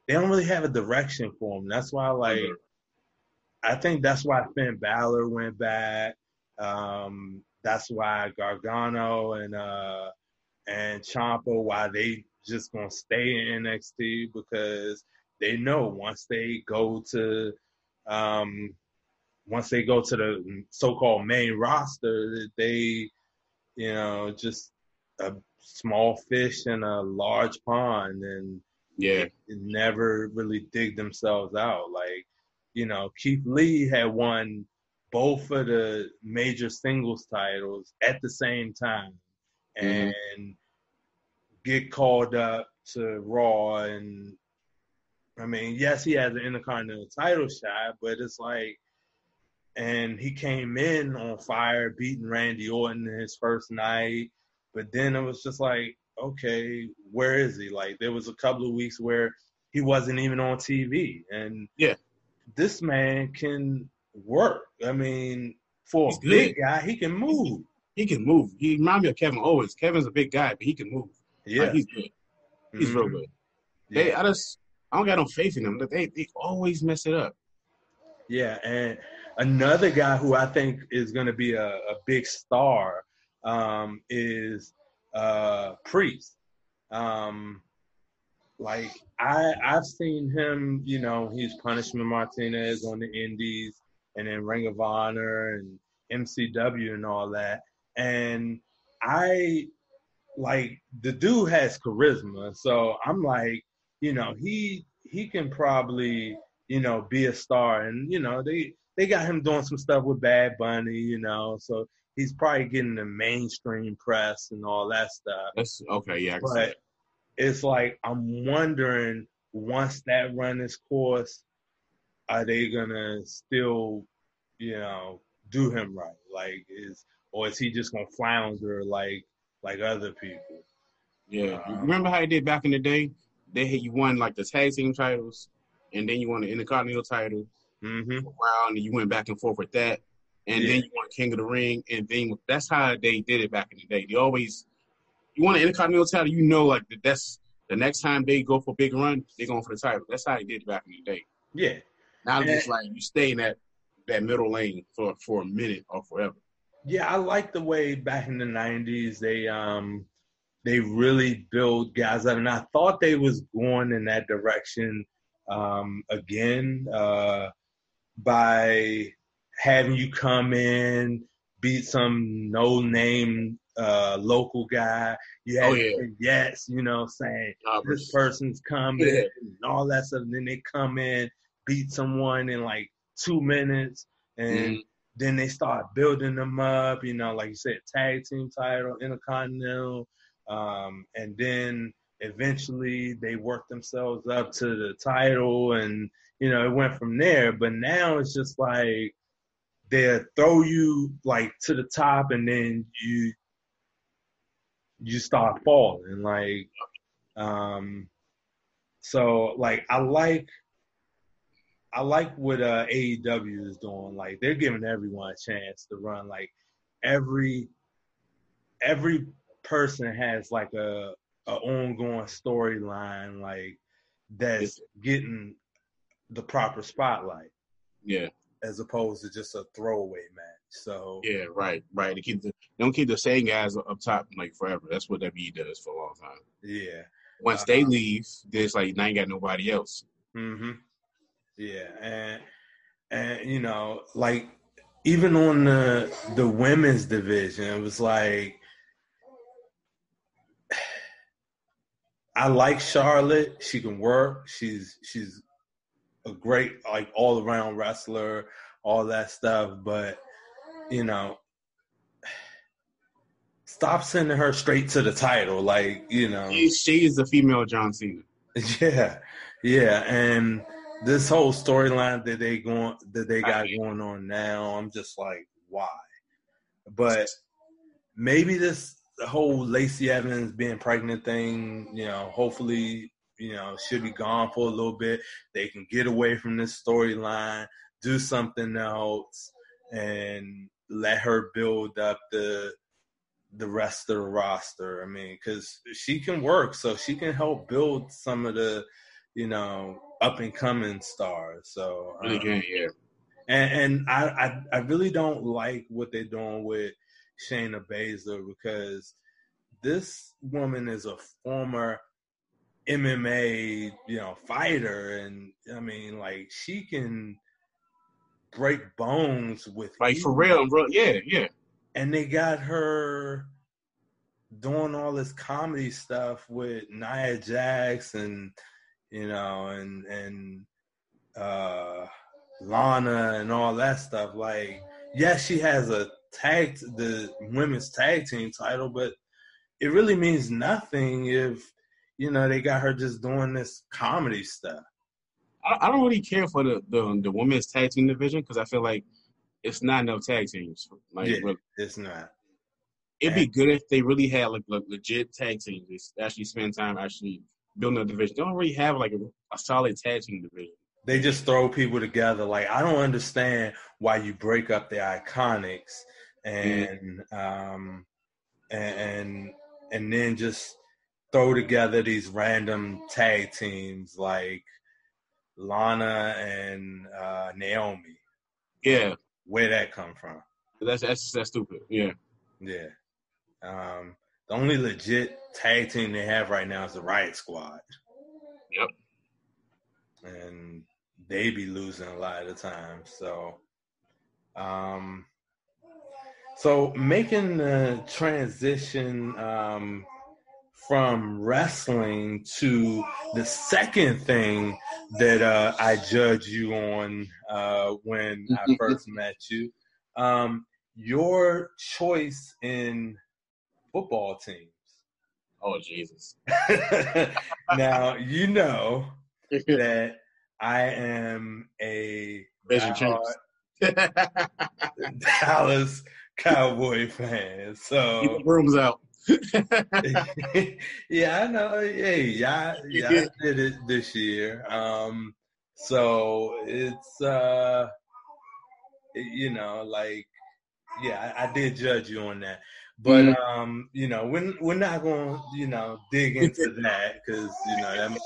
they don't really have a direction for them. That's why, like, I think that's why Finn Balor went back. Um, that's why Gargano and uh and Ciampa why they just gonna stay in NXT because they know once they go to um once they go to the so-called main roster that they you know just a small fish in a large pond and Yeah, never really dig themselves out. Like, you know, Keith Lee had won both of the major singles titles at the same time mm-hmm. and get called up to Raw and I mean, yes, he has an intercontinental title shot, but it's like and he came in on fire, beating Randy Orton his first night. But then it was just like, okay, where is he? Like there was a couple of weeks where he wasn't even on TV, and Yeah. this man can work. I mean, for He's a big good. guy, he can move. he can move. He reminds me of Kevin Owens. Kevin's a big guy, but he can move. Yeah, Like, he's good. He's Mhm. real good. Yeah. They, I just, I don't got no faith in them. They, they always mess it up. Yeah, and another guy who I think is going to be a, a big star um, is uh, Priest. Um, like I, I've seen him. You know, he's Punishment Martinez on the Indies, and then Ring of Honor and MCW and all that. And I like the dude has charisma, so I'm like, you know, he he can probably you know, be a star. And, you know, they they got him doing some stuff with Bad Bunny, you know, so he's probably getting the mainstream press and all that stuff. That's okay. Yeah, I can see But it's like I'm wondering once that run is course, are they gonna still, you know, do him right? Like is or is he just gonna flounder like like other people? Yeah. uh, Remember how they did back in the day? They had you won like the tag team titles, and then you won the Intercontinental title Mm-hmm. for a while, and you went back and forth with that, and Yeah. then you want King of the Ring, and then that's how they did it back in the day. They always you want an Intercontinental title, you know, like that's the next time they go for a big run, they're going for the title. That's how they did it back in the day. Yeah. Now Yeah. it's like you stay in that that middle lane for for a minute or forever. Yeah, I like the way back in the '90s they um they really built guys up, and I thought they was going in that direction um, again uh, by having you come in, beat some no name uh, local guy. You had Oh, yeah. yes, you know, saying Jobbers. this person's coming Yeah. and all that stuff. And then they come in, beat someone in like two minutes, and Mhm. then they start building them up. You know, like you said, tag team title, intercontinental, um, and then eventually they worked themselves up to the title, and you know it went from there. But now it's just like they throw you like to the top, and then you you start falling. Like, um, so like I like I like what uh, AEW is doing. Like they're giving everyone a chance to run. Like every every person has like a, a ongoing storyline like that's getting the proper spotlight Yeah, as opposed to just a throwaway match. So yeah, right, right. They keep the they don't keep the same guys up top like forever. That's what WWE does for a long time. yeah. Once Uh, they leave, there's like now you got nobody else. Mm-hmm. Yeah, and and you know, like even on the the women's division, it was like I like Charlotte. She can work. She's she's a great like all around wrestler, all that stuff. But you know, stop sending her straight to the title. Like you know, She, she is the female John Cena. yeah, yeah, and this whole storyline that they going that they got going on now, I'm just like, why? But maybe this whole Lacey Evans being pregnant thing, you know, hopefully, you know, should be gone for a little bit. They can get away from this storyline, do something else, and let her build up the the rest of the roster. I mean, because she can work, so she can help build some of the, you know, up and coming stars. So Really um, can, yeah. and and I, I I really don't like what they're doing with Shayna Baszler because this woman is a former MMA you know fighter, and I mean like she can break bones with Like for real, bro. Yeah, yeah. and they got her doing all this comedy stuff with Nia Jax and you know and and uh Lana and all that stuff. Like, yes, she has a tag the women's tag team title, but it really means nothing if you know they got her just doing this comedy stuff. I, I don't really care for the the, the women's tag team division because I feel like it's not enough tag teams. Like, Yeah. really. It's not. it'd be good if they really had like le- legit tag teams. They actually spend time actually building a division. They don't really have like a, a solid tag team division. they just throw people together. Like I don't understand why you break up the IIconics and um and and, and then just throw together these random tag teams like Lana and uh, Naomi. Yeah, Where that come from? that's that's that's stupid. Yeah, Yeah. Um, the only legit tag team they have right now is the Riot Squad. Yep. And they be losing a lot of the time. So, um, so making the transition um, from wrestling to the second thing that uh, I judge you on uh, when I first met you, um, your choice in football teams. Oh Jesus. now you know that I am a. Dallas Cowboy fan. Keep So the brooms out. yeah, I know. Hey, y'all, y'all did it this year. Um, so it's uh, you know, like yeah, I, I did judge you on that. But Mhm. um, you know, we're we're not going to you know dig into that because you know that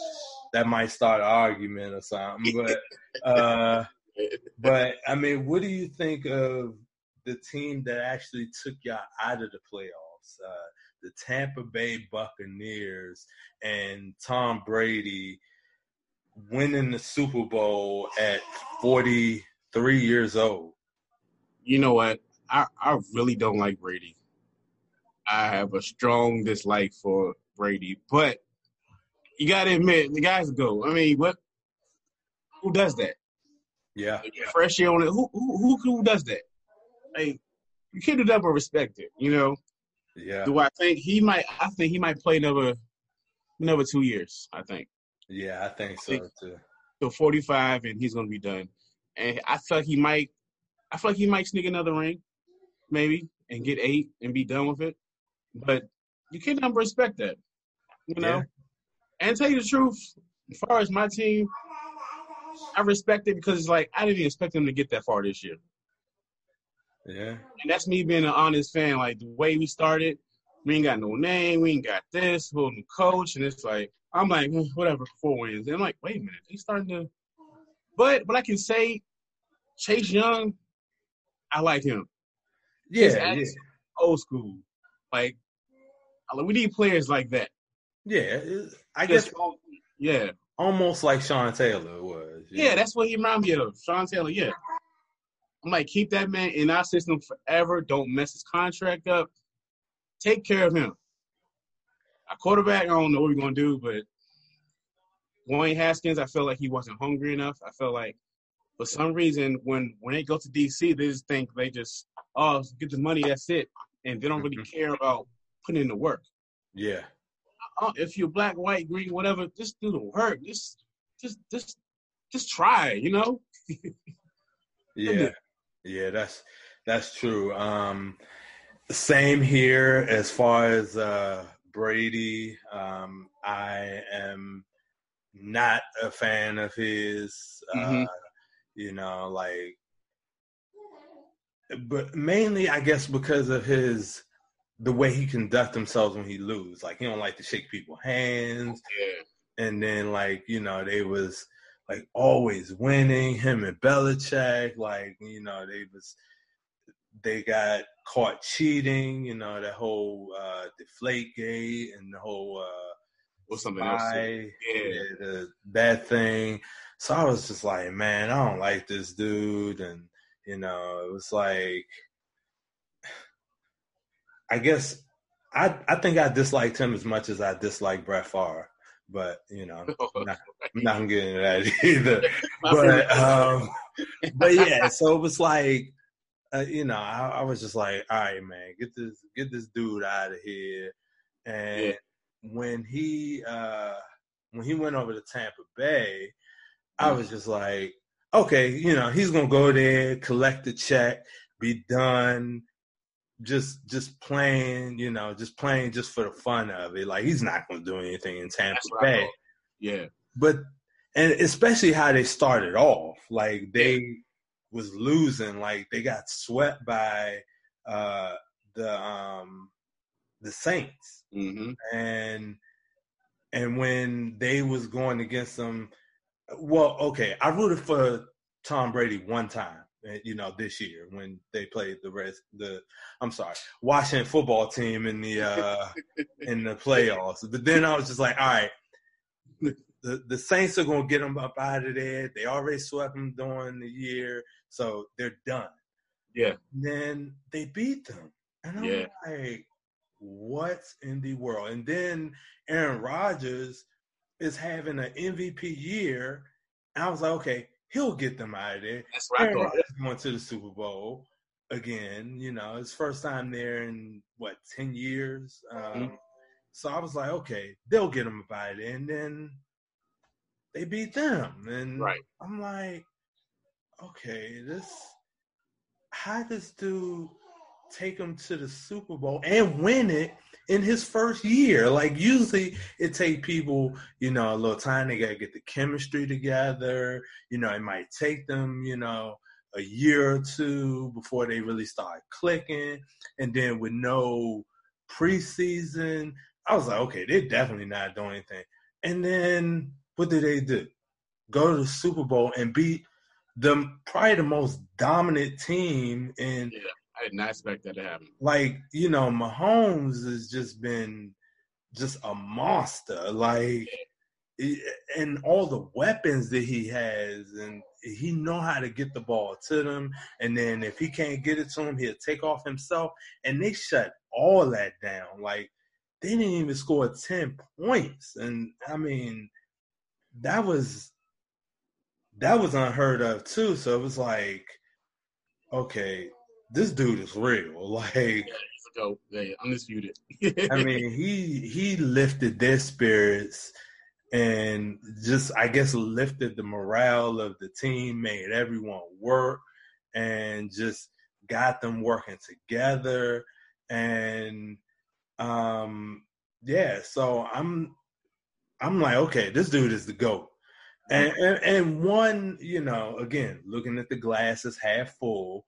that might start an argument or something. But uh, but I mean, what do you think of the team that actually took y'all out of the playoffs? Uh, the Tampa Bay Buccaneers and Tom Brady winning the Super Bowl at 43 years old. You know what? I, I really don't like Brady. I have a strong dislike for Brady, but you got to admit the guys go. I mean, what? Who does that? Yeah, fresh year on it. Who who who does that? Like you can't do that but respect it. You know. Yeah. Do I think he might? I think he might play another another two years. I think. Yeah, I think so I think, too. So forty five, and he's gonna be done. And I feel like he might. I feel like he might sneak another ring, maybe, and get eight and be done with it. But you can't respect that, you know. Yeah. And tell you the truth, as far as my team, I respect it because it's like I didn't even expect them to get that far this year. Yeah. And that's me being an honest fan. Like the way we started, we ain't got no name, we ain't got this, new coach, and it's like I'm like mm, whatever, four wins. And I'm like, wait a minute, he's starting to. But but I can say, Chase Young, I like him. Yeah, yeah. old school. Like we need players like that. Yeah, I guess. Yeah, almost like Sean Taylor was. Yeah. yeah, that's what he reminded me of. Sean Taylor. Yeah. I'm like, keep that man in our system forever. Don't mess his contract up. Take care of him. A quarterback, I don't know what we're gonna do, but Dwayne Haskins, I felt like he wasn't hungry enough. I felt like for some reason when when they go to DC, they just think they just oh get the money, that's it, and they don't really mm-hmm. care about putting in the work. Yeah. Uh, if you're black, white, green, whatever, just do the work. Just just just just try, you know. yeah. Yeah, that's that's true. Um, same here as far as uh, Brady. Um, I am not a fan of his. Uh, mm-hmm. You know, like, but mainly, I guess, because of his the way he conduct himself when he lose. Like, he don't like to shake people's hands. Yeah. And then, like, you know, they was like always winning. Him and Belichick, like you know, they was they got caught cheating. You know, that whole uh, Deflate Gate and the whole uh, what's something else? Yeah, yeah the, that thing. So I was just like, man, I don't like this dude, and you know, it was like, I guess I I think I disliked him as much as I disliked Brett Favre but you know, I'm not, I'm not getting that either. but um, but yeah, so it was like, uh, you know, I, I, was just like, all right, man, get this get this dude out of here. And yeah. when he uh, when he went over to Tampa Bay, I was just like, okay, you know, he's gonna go there, collect the check, be done, just just playing, you know, just playing just for the fun of it. Like he's not going to do anything in Tampa Bay. Yeah, but and especially how they started off, like they yeah. was losing, like they got swept by uh the um the Saints, mm-hmm. and and when they was going against them, well, okay, I rooted for Tom Brady one time you know, this year when they played the rest the I'm sorry, Washington football team in the uh in the playoffs. But then I was just like, all right, the, the Saints are gonna get them up out of there. They already swept them during the year, so they're done. Yeah. And then they beat them. And I'm yeah. like, what's in the world? And then Aaron Rodgers is having an MVP year. And I was like, okay, he'll get them out of there. That's right. Aaron going to the Super Bowl again. You know, his first time there in what ten years. Um, mm-hmm. So I was like, okay, they'll get him out of there, and then they beat them, and right. I'm like, okay, this how does dude take him to the Super Bowl and win it in his first year. Like usually it take people, you know, a little time. They gotta get the chemistry together. You know, it might take them, you know, a year or two before they really start clicking. And then with no preseason, I was like, okay, they're definitely not doing anything. And then what did they do? Go to the Super Bowl and beat the probably the most dominant team in Yeah, I did not expect that to happen. like you know Mahomes has just been just a monster like and all the weapons that he has and he know how to get the ball to them and then if he can't get it to him he'll take off himself and they shut all that down like they didn't even score 10 points and i mean that was that was unheard of too so it was like okay this dude is real like a goat. Yeah, undisputed. I mean, he he lifted their spirits and just I guess lifted the morale of the team, made everyone work and just got them working together and um yeah, so I'm I'm like, okay, this dude is the GOAT. And and, and one, you know, again, looking at the glass is half full.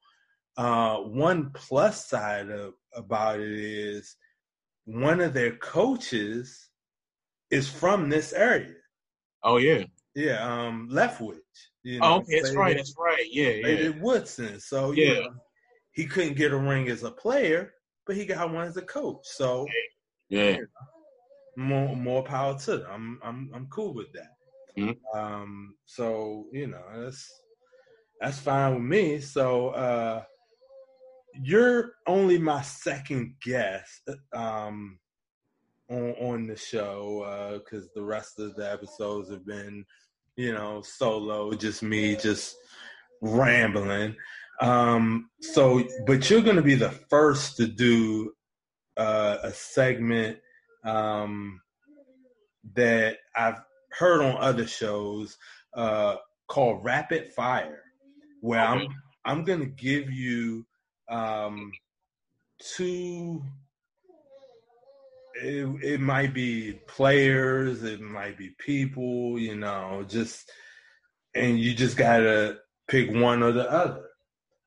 Uh, one plus side of, about it is one of their coaches is from this area. oh yeah. Yeah, um, Leftwich. You Oh, okay, that's right. That's right. Yeah, yeah. Woodson. So you Yeah. know, he couldn't get a ring as a player, but he got one as a coach. So Yeah. more more power to them. I'm I'm I'm cool with that. Mhm. Um, so you know that's that's fine with me. So uh, you're only my second guest um, on on the show because the rest of the episodes have been you know solo, just me, just rambling. Um, so, but you're going to be the first to do uh, a segment um, that I've heard on other shows uh, called Rapid Fire, where Okay. I'm I'm going to give you um, two. It, it might be players, it might be people, you know, just and you just gotta pick one or the other.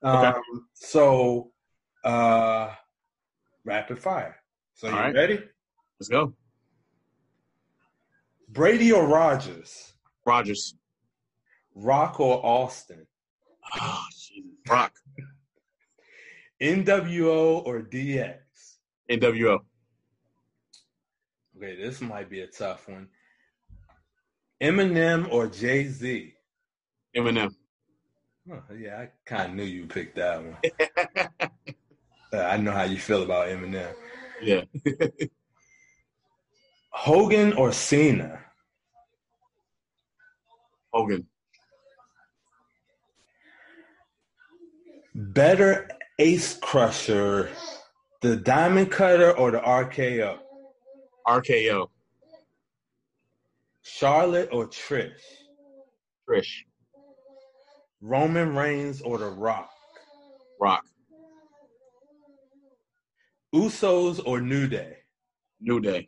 Okay. Um, so, uh, rapid fire. So you All right. ready? Let's go. Brady or Rodgers? Rodgers. Rock or Austin? Oh, Jesus. Rock. NWO or DX? NWO. Okay, this might be a tough one. Eminem or Jay Z? Eminem. Oh, yeah, I kind of knew you picked that one. Uh, I know how you feel about Eminem. yeah. Hogan or Cena? Hogan. Better Ace Crusher, the Diamond Cutter or the RKO? RKO. Charlotte or Trish? Trish. Roman Reigns or The Rock? Rock. Usos or New Day? New Day.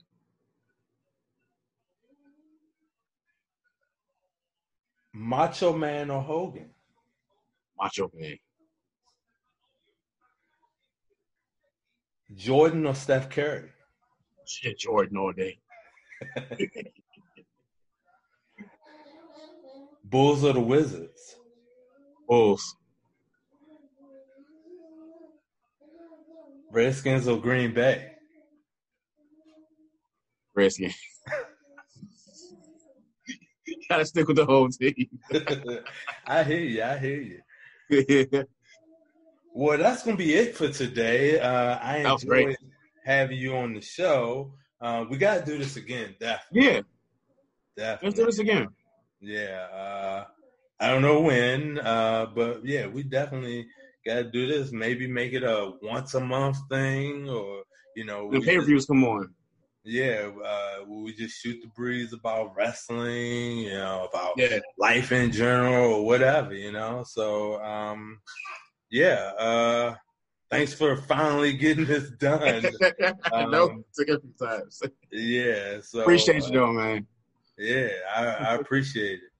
Macho Man or Hogan? Macho Man. Jordan or Steph Curry? Shit, Jordan all day. Bulls or the Wizards? Bulls. Redskins or Green Bay? Redskins. Gotta stick with the whole team. I hear you. I hear you. Well, that's gonna be it for today. Uh, I That was great. enjoyed having you on the show. Uh, we gotta do this again, definitely. yeah, definitely. let's do this again. Yeah, uh, I don't know when, uh, but yeah, we definitely gotta do this. Maybe make it a once a month thing, or you know, The pay per views come on. yeah, uh, we just shoot the breeze about wrestling, you know, about Yeah, life in general or whatever, you know. So, um, yeah, uh, thanks for finally getting this done. I know. Um, Took a few times. yeah, so Appreciate uh, you, though, man. Yeah, I, I appreciate it.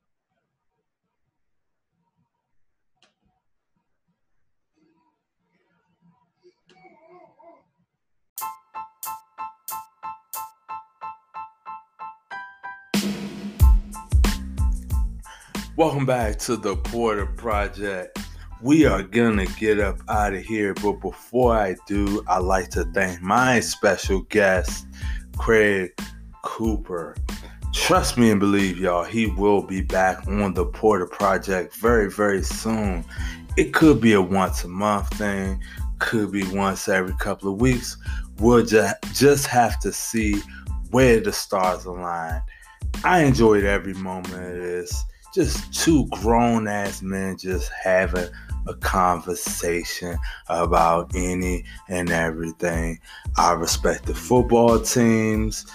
Welcome back to the Porter Project. We are gonna get up out of here, but before I do, I'd like to thank my special guest, Craig Cooper. Trust me and believe, y'all, he will be back on the Porter Project very, very soon. It could be a once a month thing, could be once every couple of weeks. We'll just, just have to see where the stars align. I enjoyed every moment of this just two grown ass men just having a conversation about any and everything. I respect the football teams,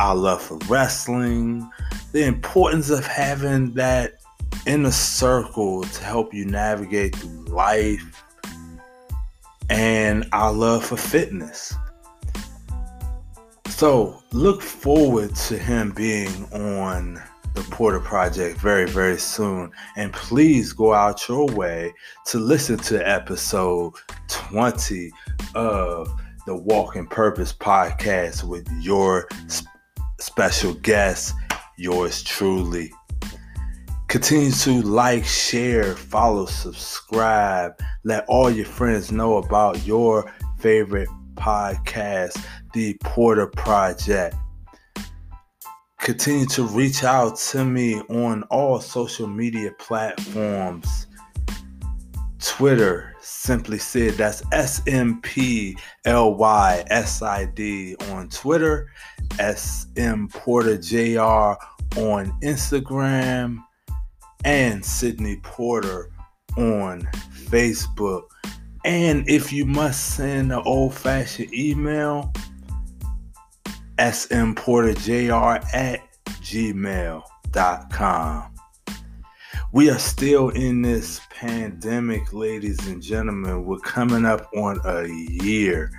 I love for wrestling, the importance of having that inner circle to help you navigate through life, and I love for fitness. So, look forward to him being on the Porter Project very, very soon. And please go out your way to listen to episode 20 of the Walking Purpose podcast with your sp- special guest, yours truly. Continue to like, share, follow, subscribe. Let all your friends know about your favorite podcast, The Porter Project continue to reach out to me on all social media platforms. Twitter, simply Sid, that's S M P L Y S I D on Twitter, S M Porter JR on Instagram, and Sidney Porter on Facebook. And if you must send an old fashioned email, smporterjr at gmail.com. We are still in this pandemic, ladies and gentlemen. We're coming up on a year.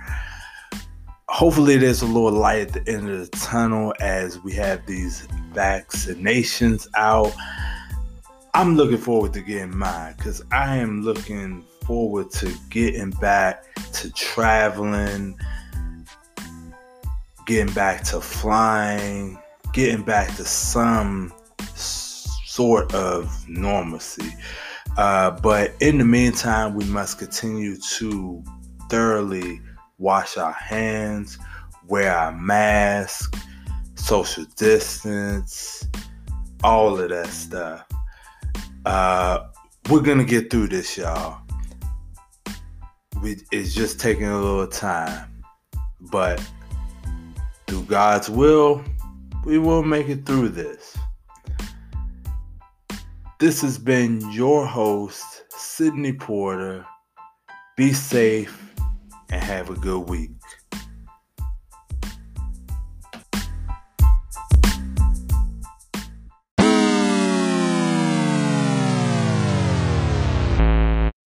Hopefully, there's a little light at the end of the tunnel as we have these vaccinations out. I'm looking forward to getting mine because I am looking forward to getting back to traveling getting back to flying, getting back to some sort of normalcy. Uh, but in the meantime, we must continue to thoroughly wash our hands, wear our mask, social distance, all of that stuff. Uh, we're gonna get through this, y'all. We, it's just taking a little time, but through God's will, we will make it through this. This has been your host, Sidney Porter. Be safe and have a good week.